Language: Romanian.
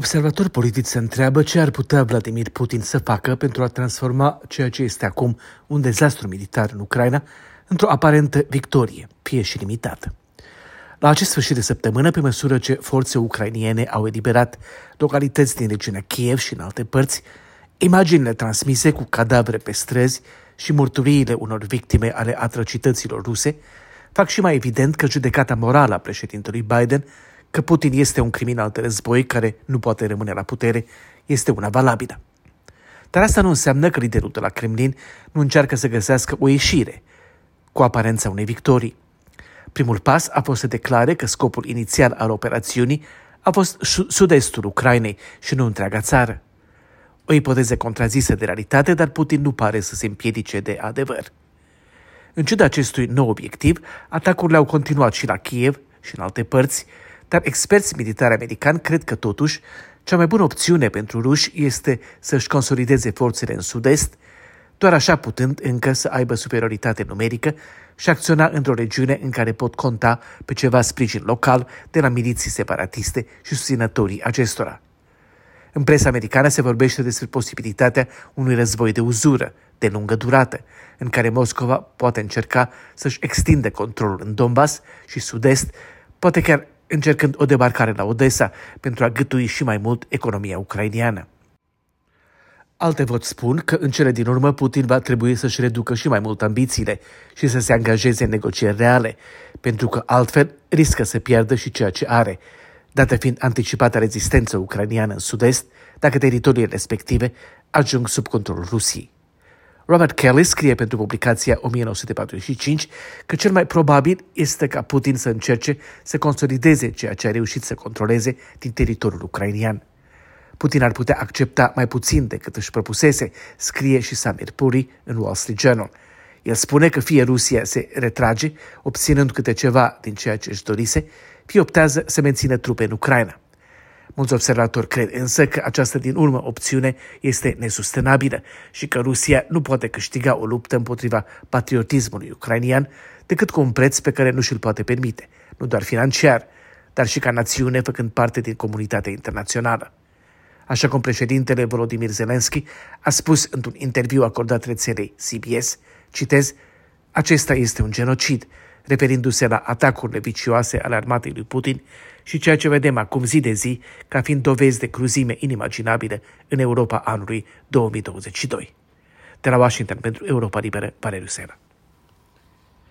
Observatori politici se întreabă ce ar putea Vladimir Putin să facă pentru a transforma ceea ce este acum un dezastru militar în Ucraina într-o aparentă victorie, fie și limitată. La acest sfârșit de săptămână, pe măsură ce forțe ucrainiene au eliberat localități din regiunea Kiev și în alte părți, imaginile transmise cu cadavre pe străzi și murturiile unor victime ale atrocităților ruse fac și mai evident că judecata morală a președintelui Biden că Putin este un criminal de război care nu poate rămâne la putere este una valabilă. Dar asta nu înseamnă că liderul de la Kremlin nu încearcă să găsească o ieșire cu aparența unei victorii. Primul pas a fost să declare că scopul inițial al operațiunii a fost sud-estul Ucrainei și nu întreaga țară. O ipoteză contrazisă de realitate, dar Putin nu pare să se împiedice de adevăr. În ciuda acestui nou obiectiv, atacurile au continuat și la Kiev și în alte părți, dar experți militari americani cred că totuși cea mai bună opțiune pentru ruși este să-și consolideze forțele în sud-est, doar așa putând încă să aibă superioritate numerică și acționa într-o regiune în care pot conta pe ceva sprijin local de la miliții separatiste și susținătorii acestora. În presa americană se vorbește despre posibilitatea unui război de uzură, de lungă durată, în care Moscova poate încerca să-și extinde controlul în Donbass și sud-est, poate chiar încercând o debarcare la Odessa pentru a gâtui și mai mult economia ucrainiană. Alte vot spun că în cele din urmă Putin va trebui să-și reducă și mai mult ambițiile și să se angajeze în negocieri reale, pentru că altfel riscă să piardă și ceea ce are, dată fiind anticipată rezistență ucraniană în sud-est, dacă teritoriile respective ajung sub controlul Rusiei. Robert Kelly scrie pentru publicația 1945 că cel mai probabil este ca Putin să încerce să consolideze ceea ce a reușit să controleze din teritoriul ucrainian. Putin ar putea accepta mai puțin decât își propusese, scrie și Samir Puri în Wall Street Journal. El spune că fie Rusia se retrage, obținând câte ceva din ceea ce își dorise, fie optează să mențină trupe în Ucraina. Mulți observatori cred însă că această din urmă opțiune este nesustenabilă și că Rusia nu poate câștiga o luptă împotriva patriotismului ucrainian decât cu un preț pe care nu și-l poate permite, nu doar financiar, dar și ca națiune făcând parte din comunitatea internațională. Așa cum președintele Volodymyr Zelensky a spus într-un interviu acordat rețelei CBS, citez, acesta este un genocid, referindu-se la atacurile vicioase ale armatei lui Putin și ceea ce vedem acum zi de zi ca fiind dovezi de cruzime inimaginabile în Europa anului 2022. De la Washington pentru Europa Liberă, Valeriu Sera.